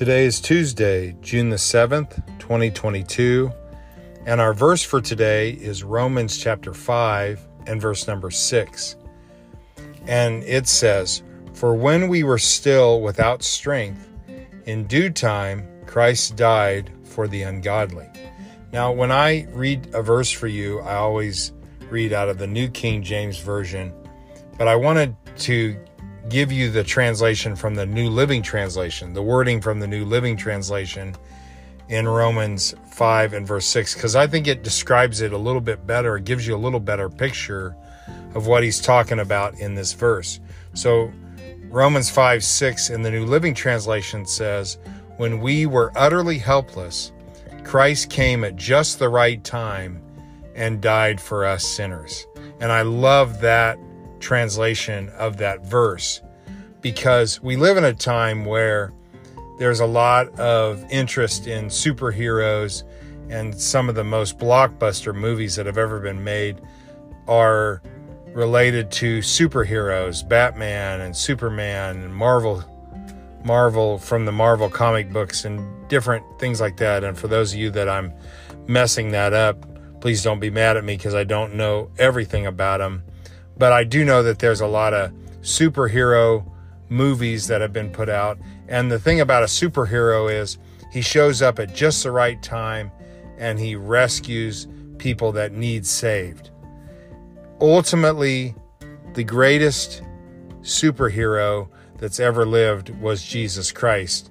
Today is Tuesday, June the 7th, 2022, and our verse for today is Romans chapter 5 and verse number 6. And it says, For when we were still without strength, in due time Christ died for the ungodly. Now, when I read a verse for you, I always read out of the New King James Version, but I wanted to give you the translation from the New Living Translation, the wording from the New Living Translation in Romans 5 and verse 6, because I think it describes it a little bit better. It gives you a little better picture of what he's talking about in this verse. So, Romans 5 6 in the New Living Translation says, When we were utterly helpless, Christ came at just the right time and died for us sinners. And I love that translation of that verse because we live in a time where there's a lot of interest in superheroes and some of the most blockbuster movies that have ever been made are related to superheroes, Batman and Superman and Marvel Marvel from the Marvel comic books and different things like that. And for those of you that I'm messing that up, please don't be mad at me because I don't know everything about them. But I do know that there's a lot of superhero movies that have been put out. And the thing about a superhero is he shows up at just the right time and he rescues people that need saved. Ultimately, the greatest superhero that's ever lived was Jesus Christ.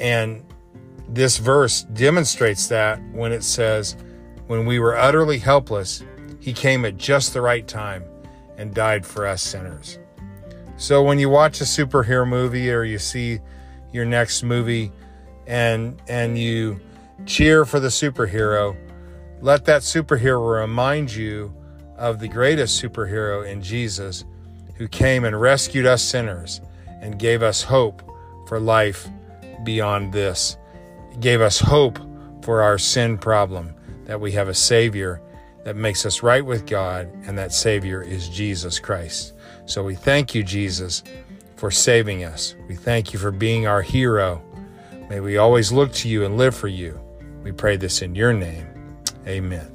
And this verse demonstrates that when it says, When we were utterly helpless, he came at just the right time and died for us sinners. So when you watch a superhero movie or you see your next movie and and you cheer for the superhero, let that superhero remind you of the greatest superhero in Jesus who came and rescued us sinners and gave us hope for life beyond this. gave us hope for our sin problem that we have a savior that makes us right with God, and that Savior is Jesus Christ. So we thank you, Jesus, for saving us. We thank you for being our hero. May we always look to you and live for you. We pray this in your name. Amen.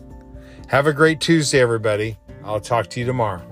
Have a great Tuesday, everybody. I'll talk to you tomorrow.